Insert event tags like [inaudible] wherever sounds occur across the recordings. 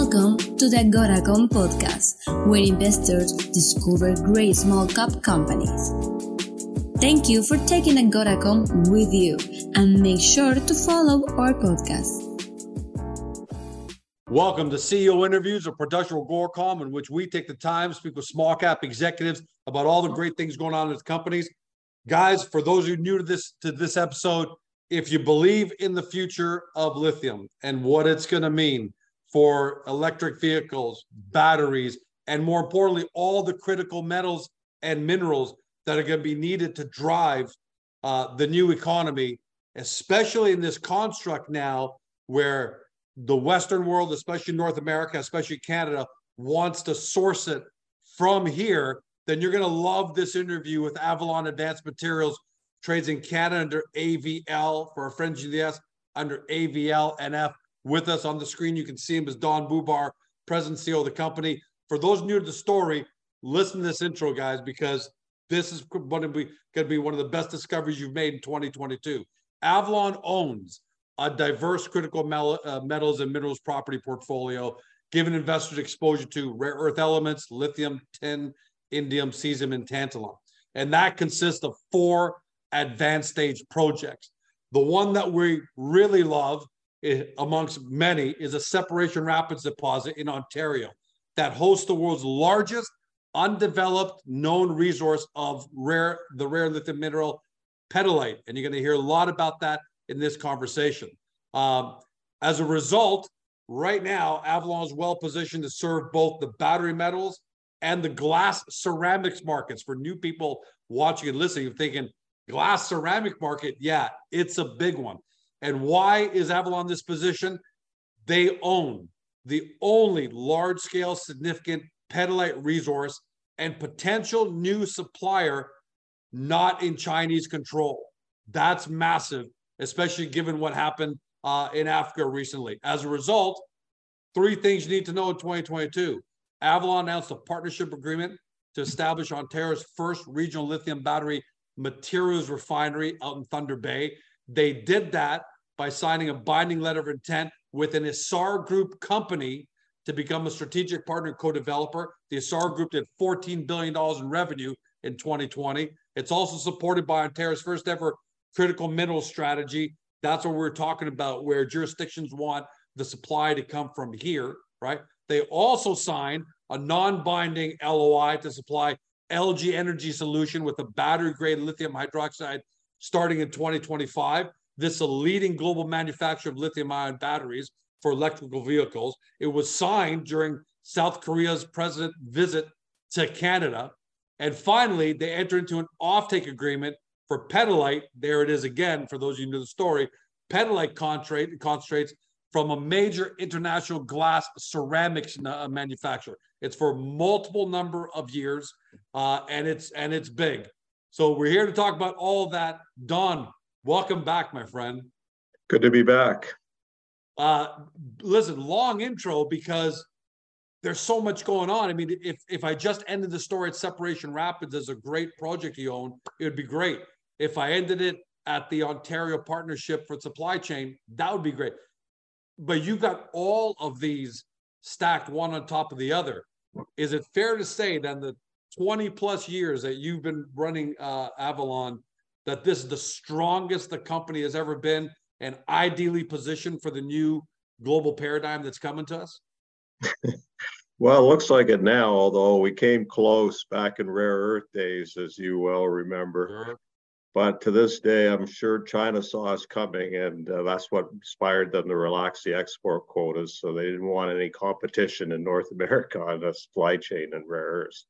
Welcome to the Goracom podcast, where investors discover great small cap companies. Thank you for taking Agoracom with you and make sure to follow our podcast. Welcome to CEO Interviews, a production of Agoracom, in which we take the time to speak with small cap executives about all the great things going on in the companies. Guys, for those of you new to this to this episode, if you believe in the future of lithium and what it's going to mean for electric vehicles, batteries, and more importantly, all the critical metals and minerals that are going to be needed to drive uh, the new economy, especially in this construct now where the Western world, especially North America, especially Canada, wants to source it from here, then you're going to love this interview with Avalon Advanced Materials, trades in Canada under AVL for our friends US under AVL NF with us on the screen. You can see him as Don Bubar, President CEO of the company. For those new to the story, listen to this intro, guys, because this is going to be one of the best discoveries you've made in 2022. Avalon owns a diverse critical uh, metals and minerals property portfolio, giving investors exposure to rare earth elements, lithium, tin, indium, cesium, and tantalum. And that consists of four advanced stage projects. The one that we really love amongst many is a separation rapids deposit in Ontario that hosts the world's largest undeveloped known resource of rare the rare lithium mineral petalite and you're going to hear a lot about that in this conversation. Um, as a result right now avalon is well positioned to serve both the battery metals and the glass ceramics markets. For new people watching and listening thinking glass ceramic market? Yeah it's a big one and why is Avalon this position? They own the only large scale significant petalite resource and potential new supplier not in Chinese control. That's massive, especially given what happened uh, in Africa recently. As a result, three things you need to know in 2022. Avalon announced a partnership agreement to establish Ontario's first regional lithium battery materials refinery out in Thunder Bay. They did that by signing a binding letter of intent with an Essar Group company to become a strategic partner co-developer. The Essar Group did $14 billion in revenue in 2020. It's also supported by Ontario's first ever critical mineral strategy. That's what we're talking about, where jurisdictions want the supply to come from here, right? They also signed a non-binding LOI to supply LG Energy Solution with a battery-grade lithium hydroxide starting in 2025. This is a leading global manufacturer of lithium ion batteries for electrical vehicles. It was signed during South Korea's president visit to Canada. And finally, they entered into an offtake agreement for petalite. There it is again, for those of you who know the story. Petalite concentrates from a major international glass ceramics uh, manufacturer. It's for multiple number of years, uh, and it's and it's big. So we're here to talk about all that. Don, Welcome back, my friend. Good to be back. Uh, listen, long intro because there's so much going on. I mean, if if I just ended the story at Separation Rapids as a great project you own, it would be great. If I ended it at the Ontario Partnership for Supply Chain, that would be great. But you've got all of these stacked one on top of the other. Is it fair to say then the 20 plus years that you've been running uh, Avalon that this is the strongest the company has ever been and ideally positioned for the new global paradigm that's coming to us? [laughs] well, it looks like it now, although we came close back in rare earth days, as you well remember. Sure. But to this day, I'm sure China saw us coming, and uh, that's what inspired them to relax the export quotas. So they didn't want any competition in North America on the supply chain and rare earths.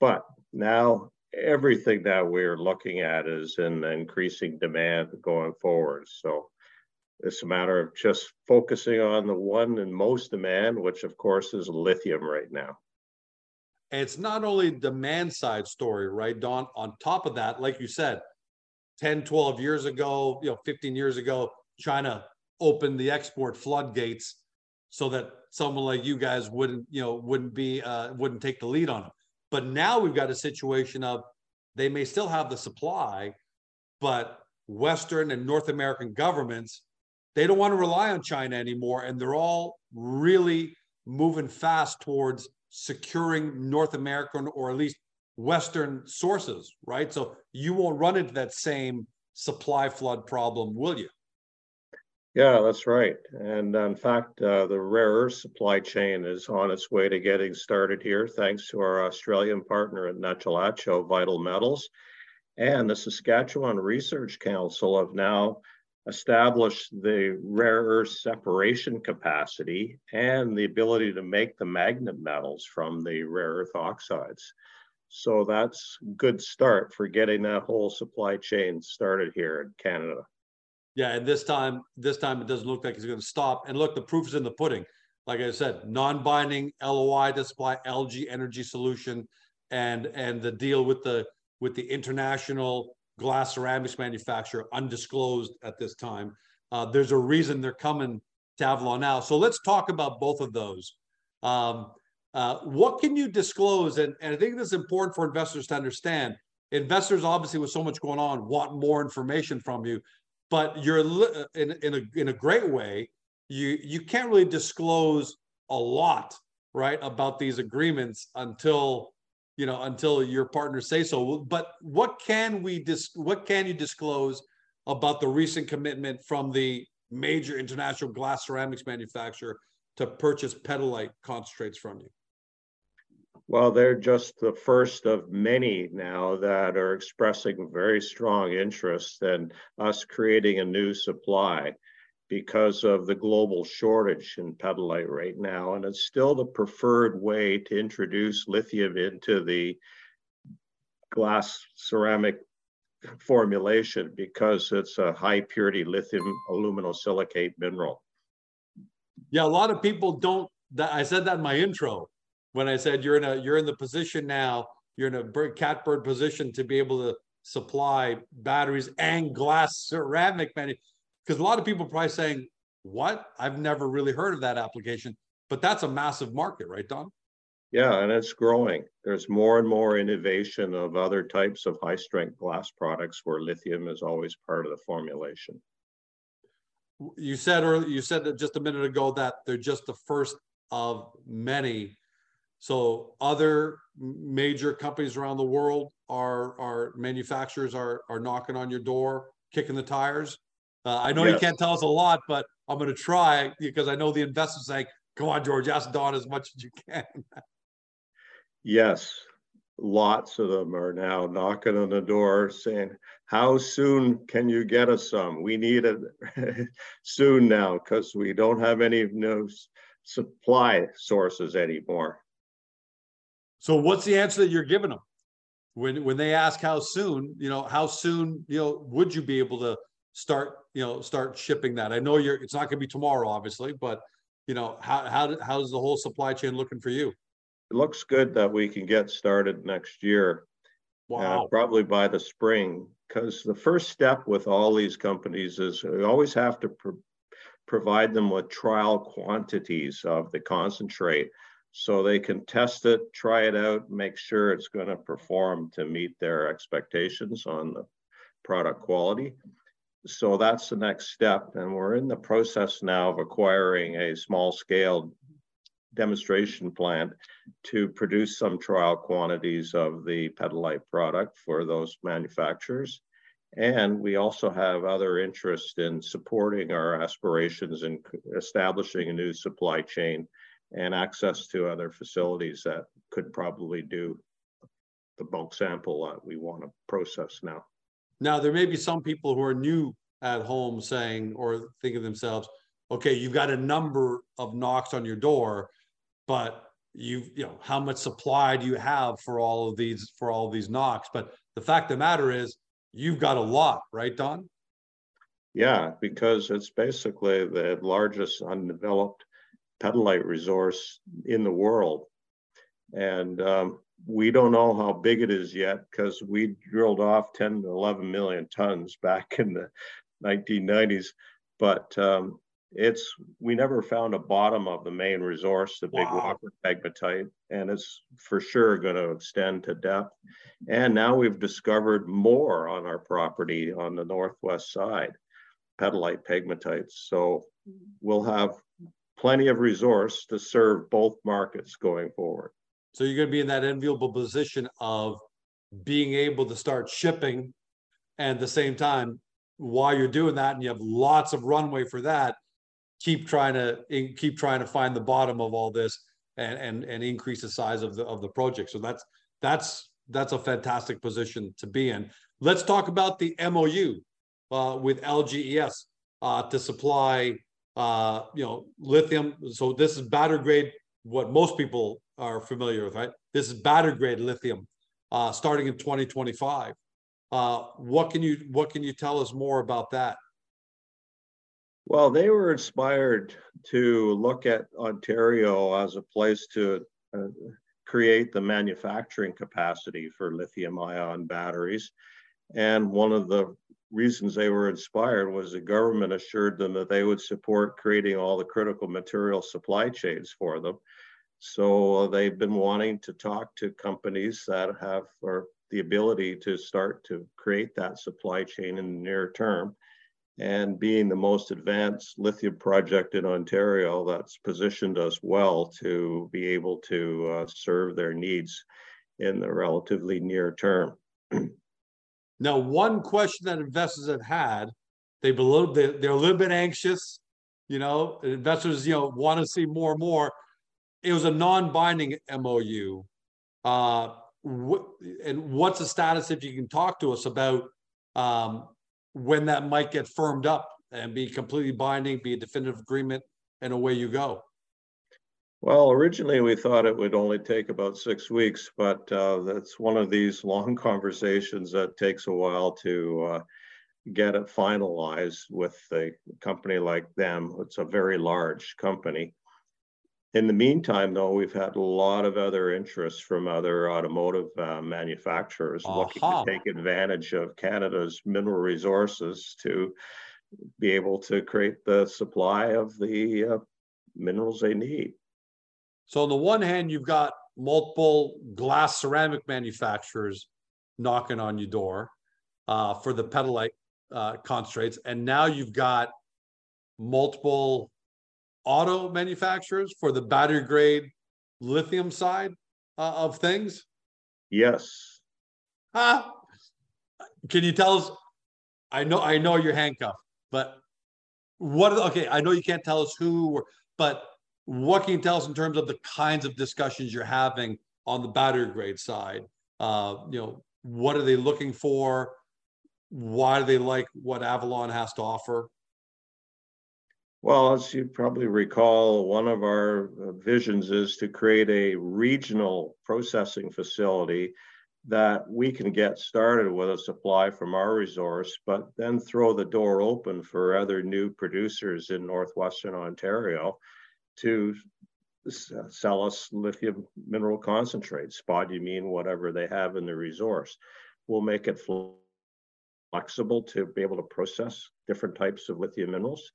But now everything that we're looking at is in increasing demand going forward. So it's a matter of just focusing on the one in most demand, which of course is lithium right now. And it's not only demand side story, right, Don? On top of that, like you said, 10, 12 years ago, you know, 15 years ago, China opened the export floodgates so that someone like you guys wouldn't, you know, wouldn't be, uh, wouldn't take the lead on them. But now we've got a situation of they may still have the supply, but Western and North American governments, they don't want to rely on China anymore. And they're all really moving fast towards securing North American or at least Western sources, right? So you won't run into that same supply flood problem, will you? Yeah, that's right. And in fact, uh, the rare earth supply chain is on its way to getting started here, thanks to our Australian partner at Nechalacho Vital Metals. And the Saskatchewan Research Council have now established the rare earth separation capacity and the ability to make the magnet metals from the rare earth oxides. So that's good start for getting that whole supply chain started here in Canada. Yeah, and this time, this time it doesn't look like he's going to stop. And look, the proof is in the pudding. Like I said, non-binding LOI to supply LG Energy Solution, and and the deal with the with the international glass ceramics manufacturer, undisclosed at this time. Uh, there's a reason they're coming to Avalon now. So let's talk about both of those. Um, uh, what can you disclose? And, and I think this is important for investors to understand. Investors, obviously, with so much going on, want more information from you but you're uh, in, in a in a great way you you can't really disclose a lot right about these agreements until you know until your partners say so. But what can we dis what can you disclose about the recent commitment from the major international glass ceramics manufacturer to purchase petalite concentrates from you well, they're just the first of many now that are expressing very strong interest in us creating a new supply because of the global shortage in petalite right now. And it's still the preferred way to introduce lithium into the glass ceramic formulation because it's a high purity lithium aluminosilicate mineral. Yeah, a lot of people don't. I said that in my intro when I said you're in a you're in the position now, you're in a bird, catbird position to be able to supply batteries and glass ceramic many because a lot of people are probably saying, "What? I've never really heard of that application." But that's a massive market, right, Don? Yeah, and it's growing. There's more and more innovation of other types of high strength glass products where lithium is always part of the formulation. You said earlier, you said that just a minute ago that they're just the first of many so other major companies around the world are are manufacturers are are knocking on your door, kicking the tires. Uh, I know you can't tell us a lot, but I'm going to try because I know the investors saying, "Come on, George, ask Don as much as you can." yes, lots of them are now knocking on the door saying, "How soon can you get us some? We need it [laughs] soon now because we don't have any no supply sources anymore." So what's the answer that you're giving them when when they ask how soon? You know, how soon you know would you be able to start you know start shipping that? I know you're. It's not going to be tomorrow, obviously, but you know how how how's the whole supply chain looking for you? It looks good that we can get started next year. Uh, wow. Uh, probably by the spring, because the first step with all these companies is we always have to provide them with trial quantities of the concentrate so they can test it, try it out, make sure it's going to perform to meet their expectations on the product quality. So that's the next step. And we're in the process now of acquiring a small scale demonstration plant to produce some trial quantities of the petalite product for those manufacturers. And we also have other interest in supporting our aspirations in establishing a new supply chain and access to other facilities that could probably do the bulk sample that we want to process now. Now, there may be some people who are new at home saying or thinking themselves, okay, you've got a number of knocks on your door, but you you know how much supply do you have for all of these for all of these knocks? But the fact of the matter is, you've got a lot, right, Don? Yeah, because it's basically the largest undeveloped petalite resource in the world. And um, we don't know how big it is yet because we drilled off 10 to 11 million tons back in the 1990s. But um, it's we never found a bottom of the main resource, the big wow. pegmatite, and it's for sure going to extend to depth. And now we've discovered more on our property on the northwest side, petalite pegmatites. So we'll have plenty of resource to serve both markets going forward. So you're going to be in that enviable position of being able to start shipping and at the same time while you're doing that and you have lots of runway for that keep trying to keep trying to find the bottom of all this and and, and increase the size of the of the project so that's that's that's a fantastic position to be in let's talk about the mou uh, with lges uh, to supply uh, you know lithium so this is battery grade what most people are familiar with right this is battery grade lithium uh, starting in 2025 uh, what can you what can you tell us more about that? Well, they were inspired to look at Ontario as a place to uh, create the manufacturing capacity for lithium ion batteries. And one of the reasons they were inspired was the government assured them that they would support creating all the critical material supply chains for them. So uh, they've been wanting to talk to companies that have or the ability to start to create that supply chain in the near term. And being the most advanced lithium project in Ontario, that's positioned us well to be able to uh, serve their needs in the relatively near term. [clears throat] now, one question that investors have had, they believe they're a little bit anxious. You know, investors, you know, want to see more and more. It was a non-binding MOU. Uh, what and what's the status if you can talk to us about um, when that might get firmed up and be completely binding, be a definitive agreement, and away you go. Well, originally we thought it would only take about six weeks, but uh, that's one of these [laughs] long conversations that takes a while to uh, get it finalized with a company like them. It's a very large company. In the meantime, though, we've had a lot of other interest from other automotive uh, manufacturers uh-huh. looking to take advantage of Canada's mineral resources to be able to create the supply of the uh, minerals they need. So, on the one hand, you've got multiple glass ceramic manufacturers knocking on your door uh, for the petalite uh, concentrates, and now you've got multiple auto manufacturers for the battery grade lithium side uh, of things? Yes. Huh? Can you tell us? I know I know you're handcuffed, but what? Okay, I know you can't tell us who, but what can you tell us in terms of the kinds of discussions you're having on the battery grade side? Uh, you know, what are they looking for? Why do they like what Avalon has to offer? Well, as you probably recall, one of our uh, visions is to create a regional processing facility that we can get started with a supply from our resource, but then throw the door open for other new producers in Northwestern Ontario to sell us lithium mineral concentrate, spodumene, whatever they have in the resource. We'll make it flexible to be able to process different types of lithium minerals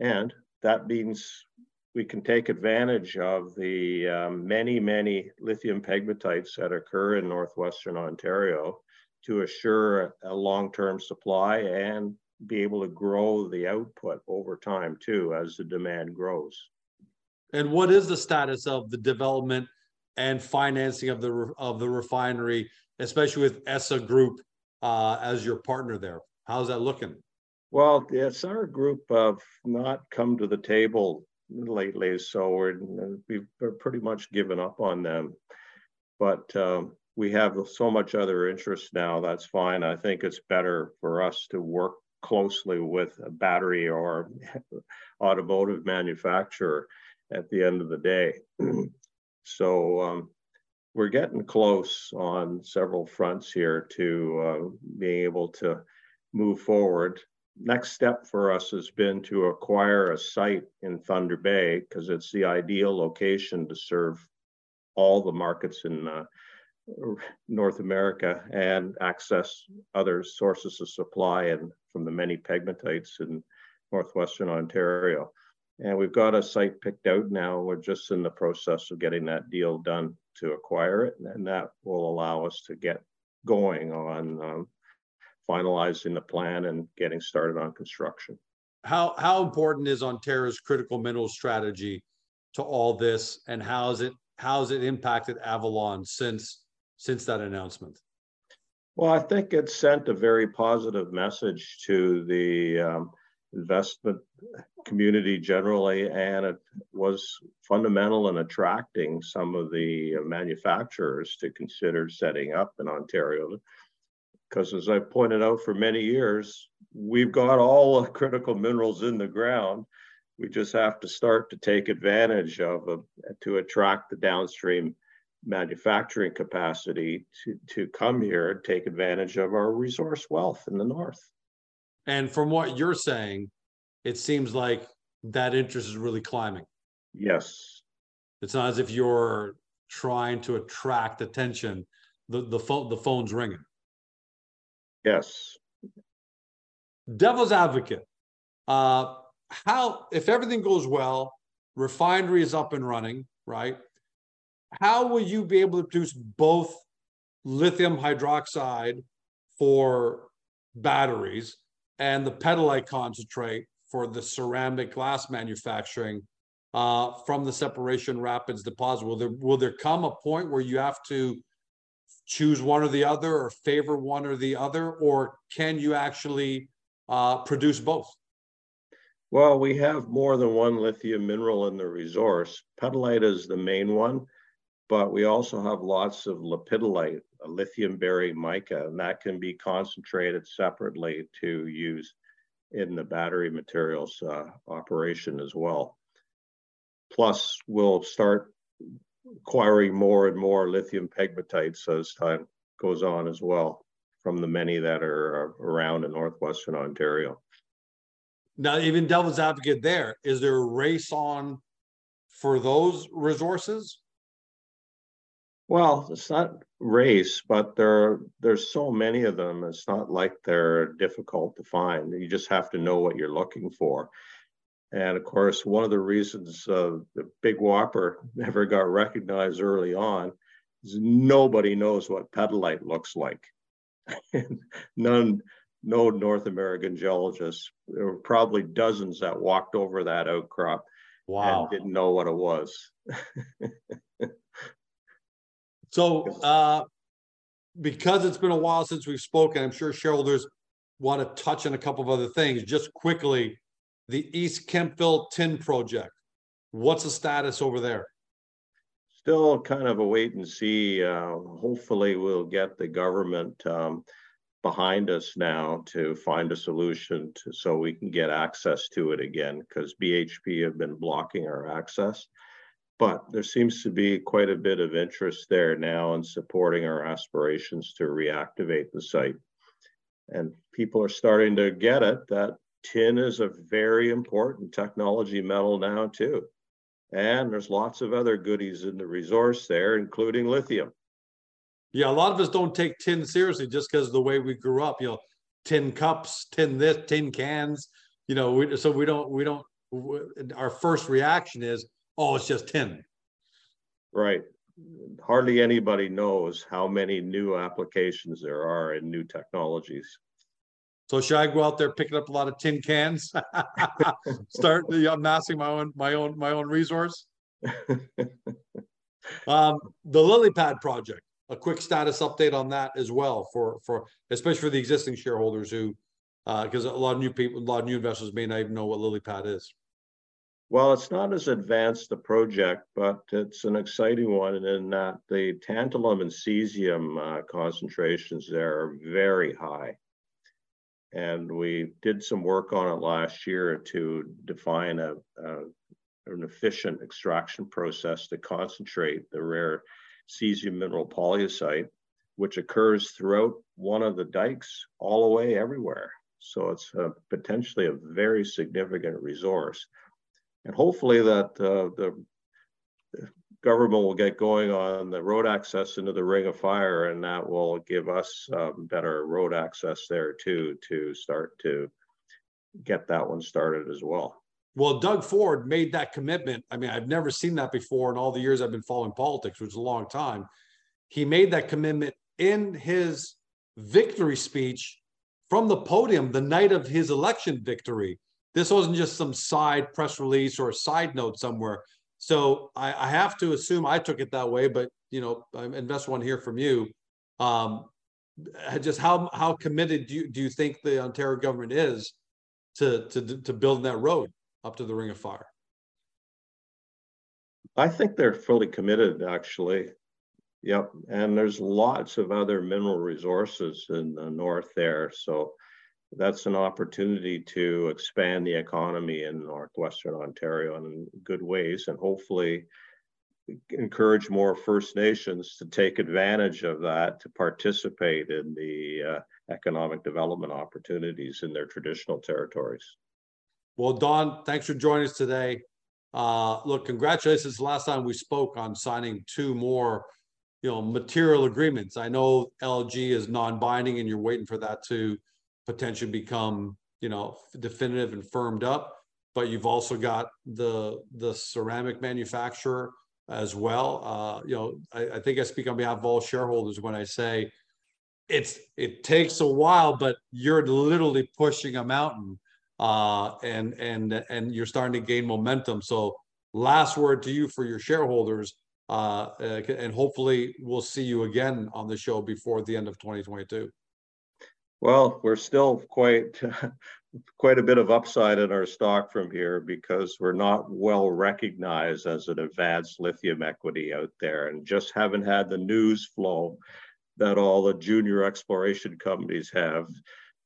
and that means we can take advantage of the um, many, many lithium pegmatites that occur in Northwestern Ontario to assure a long-term supply and be able to grow the output over time too as the demand grows. And what is the status of the development and financing of the of the refinery, especially with Essar Group uh, as your partner there? How's that looking? Well, yes, our group have not come to the table lately, so we're we've pretty much given up on them. But um, we have so much other interest now. That's fine. I think it's better for us to work closely with a battery or [laughs] automotive manufacturer at the end of the day. [clears throat] so um, we're getting close on several fronts here to uh, being able to move forward next step for us has been to acquire a site in Thunder Bay because it's the ideal location to serve all the markets in uh, North America and access other sources of supply and from the many pegmatites in northwestern Ontario. And we've got a site picked out now. We're just in the process of getting that deal done to acquire it, and that will allow us to get going on um, finalizing the plan and getting started on construction. how how important is Ontario's critical mineral strategy to all this, and how's it how's it impacted Avalon since since that announcement? Well, I think it sent a very positive message to the um, investment community generally, and it was fundamental in attracting some of the manufacturers to consider setting up in Ontario. Because as I pointed out for many years, we've got all the critical minerals in the ground. We just have to start to take advantage of uh, to attract the downstream manufacturing capacity to, to come here and take advantage of our resource wealth in the north. And from what you're saying, it seems like that interest is really climbing. Yes. It's not as if you're trying to attract attention. The the phone the phone's ringing. Yes. Devil's advocate. Uh how if everything goes well, refinery is up and running, right? how will you be able to produce both lithium hydroxide for batteries and the petalite concentrate for the ceramic glass manufacturing uh, from the separation rapids deposit? Will there will there come a point where you have to choose one or the other, or favor one or the other, or can you actually uh, produce both? Well, we have more than one lithium mineral in the resource. Petalite is the main one but we also have lots of lepidolite, a lithium bearing mica, and that can be concentrated separately to use in the battery materials uh, operation as well. Plus, we'll start acquiring more and more lithium pegmatites as time goes on as well from the many that are around in northwestern Ontario. Now, even devil's advocate there, is there a race on for those resources? Well, it's not race, but there there's so many of them. It's not like they're difficult to find. You just have to know what you're looking for. And of course, one of the reasons uh, the Big Whopper [laughs] never got recognized early on is nobody knows what petalite looks like. [laughs] None, no North American geologists. There were probably dozens that walked over that outcrop wow. and didn't know what it was. [laughs] So, uh, because it's been a while since we've spoken, I'm sure shareholders want to touch on a couple of other things. Just quickly, the East Kemptville Tin Project. What's the status over there? Still kind of a wait and see. Uh, hopefully, we'll get the government um, behind us now to find a solution to, so we can get access to it again because BHP have been blocking our access. But there seems to be quite a bit of interest there now in supporting our aspirations to reactivate the site. And people are starting to get it that tin is a very important technology metal now, too. And there's lots of other goodies in the resource there, including lithium. Yeah, a lot of us don't take tin seriously just because of the way we grew up. You know, tin cups, tin this, tin cans. You know, we, so we don't we don't. Our first reaction is oh, it's just 10. Right. Hardly anybody knows how many new applications there are and new technologies. So should I go out there picking up a lot of tin cans? [laughs] Start amassing my own my own my own resource. [laughs] um, the lily pad project. A quick status update on that as well for for especially for the existing shareholders who because uh, a lot of new people, a lot of new investors may not even know what lily pad is. Well, it's not as advanced a project, but it's an exciting one in that the tantalum and cesium uh, concentrations there are very high. And we did some work on it last year to define a, a an efficient extraction process to concentrate the rare cesium mineral pollucite, which occurs throughout one of the dikes all the way everywhere. So it's a, potentially a very significant resource and hopefully that uh, the government will get going on the road access into the ring of fire and that will give us um, better road access there too to start to get that one started as well. Well doug ford made that commitment. I mean i've never seen that before in all the years i've been following politics which is a long time. He made that commitment in his victory speech from the podium the night of his election victory this wasn't just some side press release or a side note somewhere. So I, I have to assume I took it that way, but you know, I invest one here from you. Um, just how how committed do you do you think the Ontario government is to to to building that road up to the Ring of Fire? I think they're fully committed, actually. Yep, and there's lots of other mineral resources in the north there, so that's an opportunity to expand the economy in northwestern Ontario in good ways, and hopefully encourage more First Nations to take advantage of that to participate in the uh, economic development opportunities in their traditional territories. Well, Don, thanks for joining us today. Uh, look, congratulations. Last time we spoke on signing two more, you know, material agreements. I know LG is non-binding, and you're waiting for that to potentially become, you know, definitive and firmed up. But you've also got the the ceramic manufacturer as well. Uh, you know, I, I think I speak on behalf of all shareholders when I say it's it takes a while, but you're literally pushing a mountain, uh, and and and you're starting to gain momentum. So, last word to you for your shareholders, uh, uh and hopefully we'll see you again on the show before the end of 2022. Well, we're still quite [laughs] quite a bit of upside in our stock from here because we're not well recognized as an advanced lithium equity out there and just haven't had the news flow that all the junior exploration companies have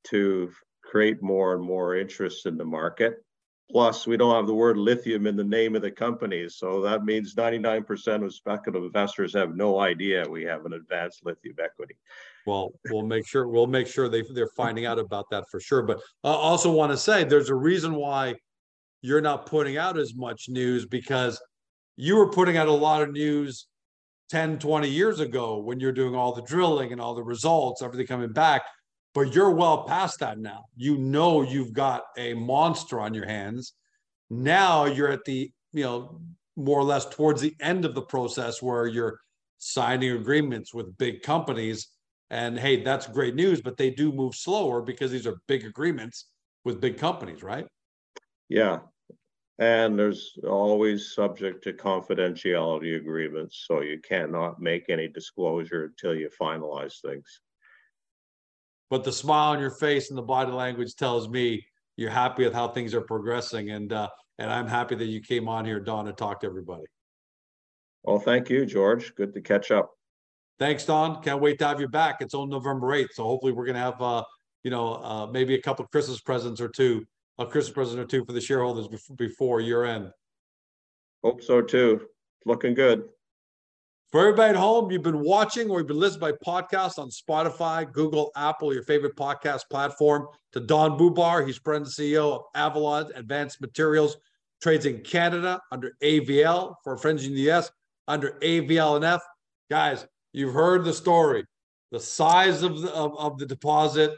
to create more and more interest in the market. Plus, we don't have the word lithium in the name of the company. So that means 99% of speculative investors have no idea we have an advanced lithium equity. Well, we'll make sure we'll make sure they they're finding out about that for sure. But I also want to say there's a reason why you're not putting out as much news because you were putting out a lot of news 10, 20 years ago when you're doing all the drilling and all the results, everything coming back. But you're well past that now. You know you've got a monster on your hands. Now you're at the, you know, more or less towards the end of the process where you're signing agreements with big companies and hey, that's great news, but they do move slower because these are big agreements with big companies, right? Yeah. And there's always subject to confidentiality agreements. So you cannot make any disclosure until you finalize things. But the smile on your face and the body language tells me you're happy with how things are progressing. And uh, and I'm happy that you came on here, Don, to talk to everybody. Well, thank you, George. Good to catch up. Thanks, Don. Can't wait to have you back. It's on November 8th. So hopefully we're going to have, uh, you know, uh, maybe a couple of Christmas presents or two, a Christmas present or two for the shareholders before year end. Hope so too. Looking good. For everybody at home, you've been watching or you've been listening by podcast on Spotify, Google, Apple, your favorite podcast platform. To Don Bubar, he's president and CEO of Avalon Advanced Materials, trades in Canada under AVL. For friends in the US, under AVLNF. Guys, You've heard the story, the size of the, of, of the deposit,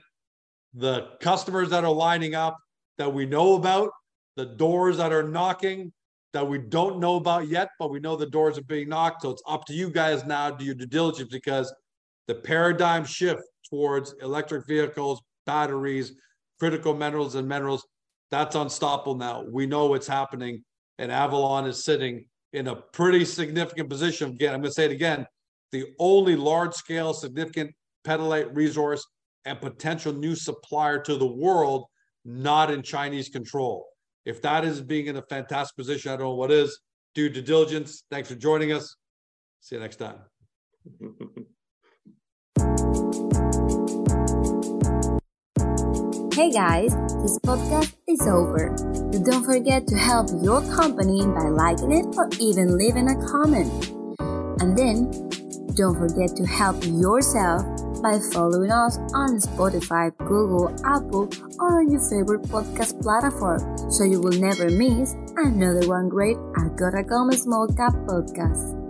the customers that are lining up that we know about, the doors that are knocking that we don't know about yet, but we know the doors are being knocked. So it's up to you guys now to do your due diligence because the paradigm shift towards electric vehicles, batteries, critical minerals, and minerals, that's unstoppable now. We know what's happening, and Avalon is sitting in a pretty significant position. Again, I'm going to say it again the only large scale significant petalite resource and potential new supplier to the world not in Chinese control. If that is being in a fantastic position, I don't know what is. Do due diligence. Thanks for joining us. See you next time. [laughs] Hey guys, this podcast is over. But don't forget to help your company by liking it or even leaving a comment. And then don't forget to help yourself by following us on Spotify, Google, Apple, or on your favorite podcast platform so you will never miss another one great Agora Small Cap podcast.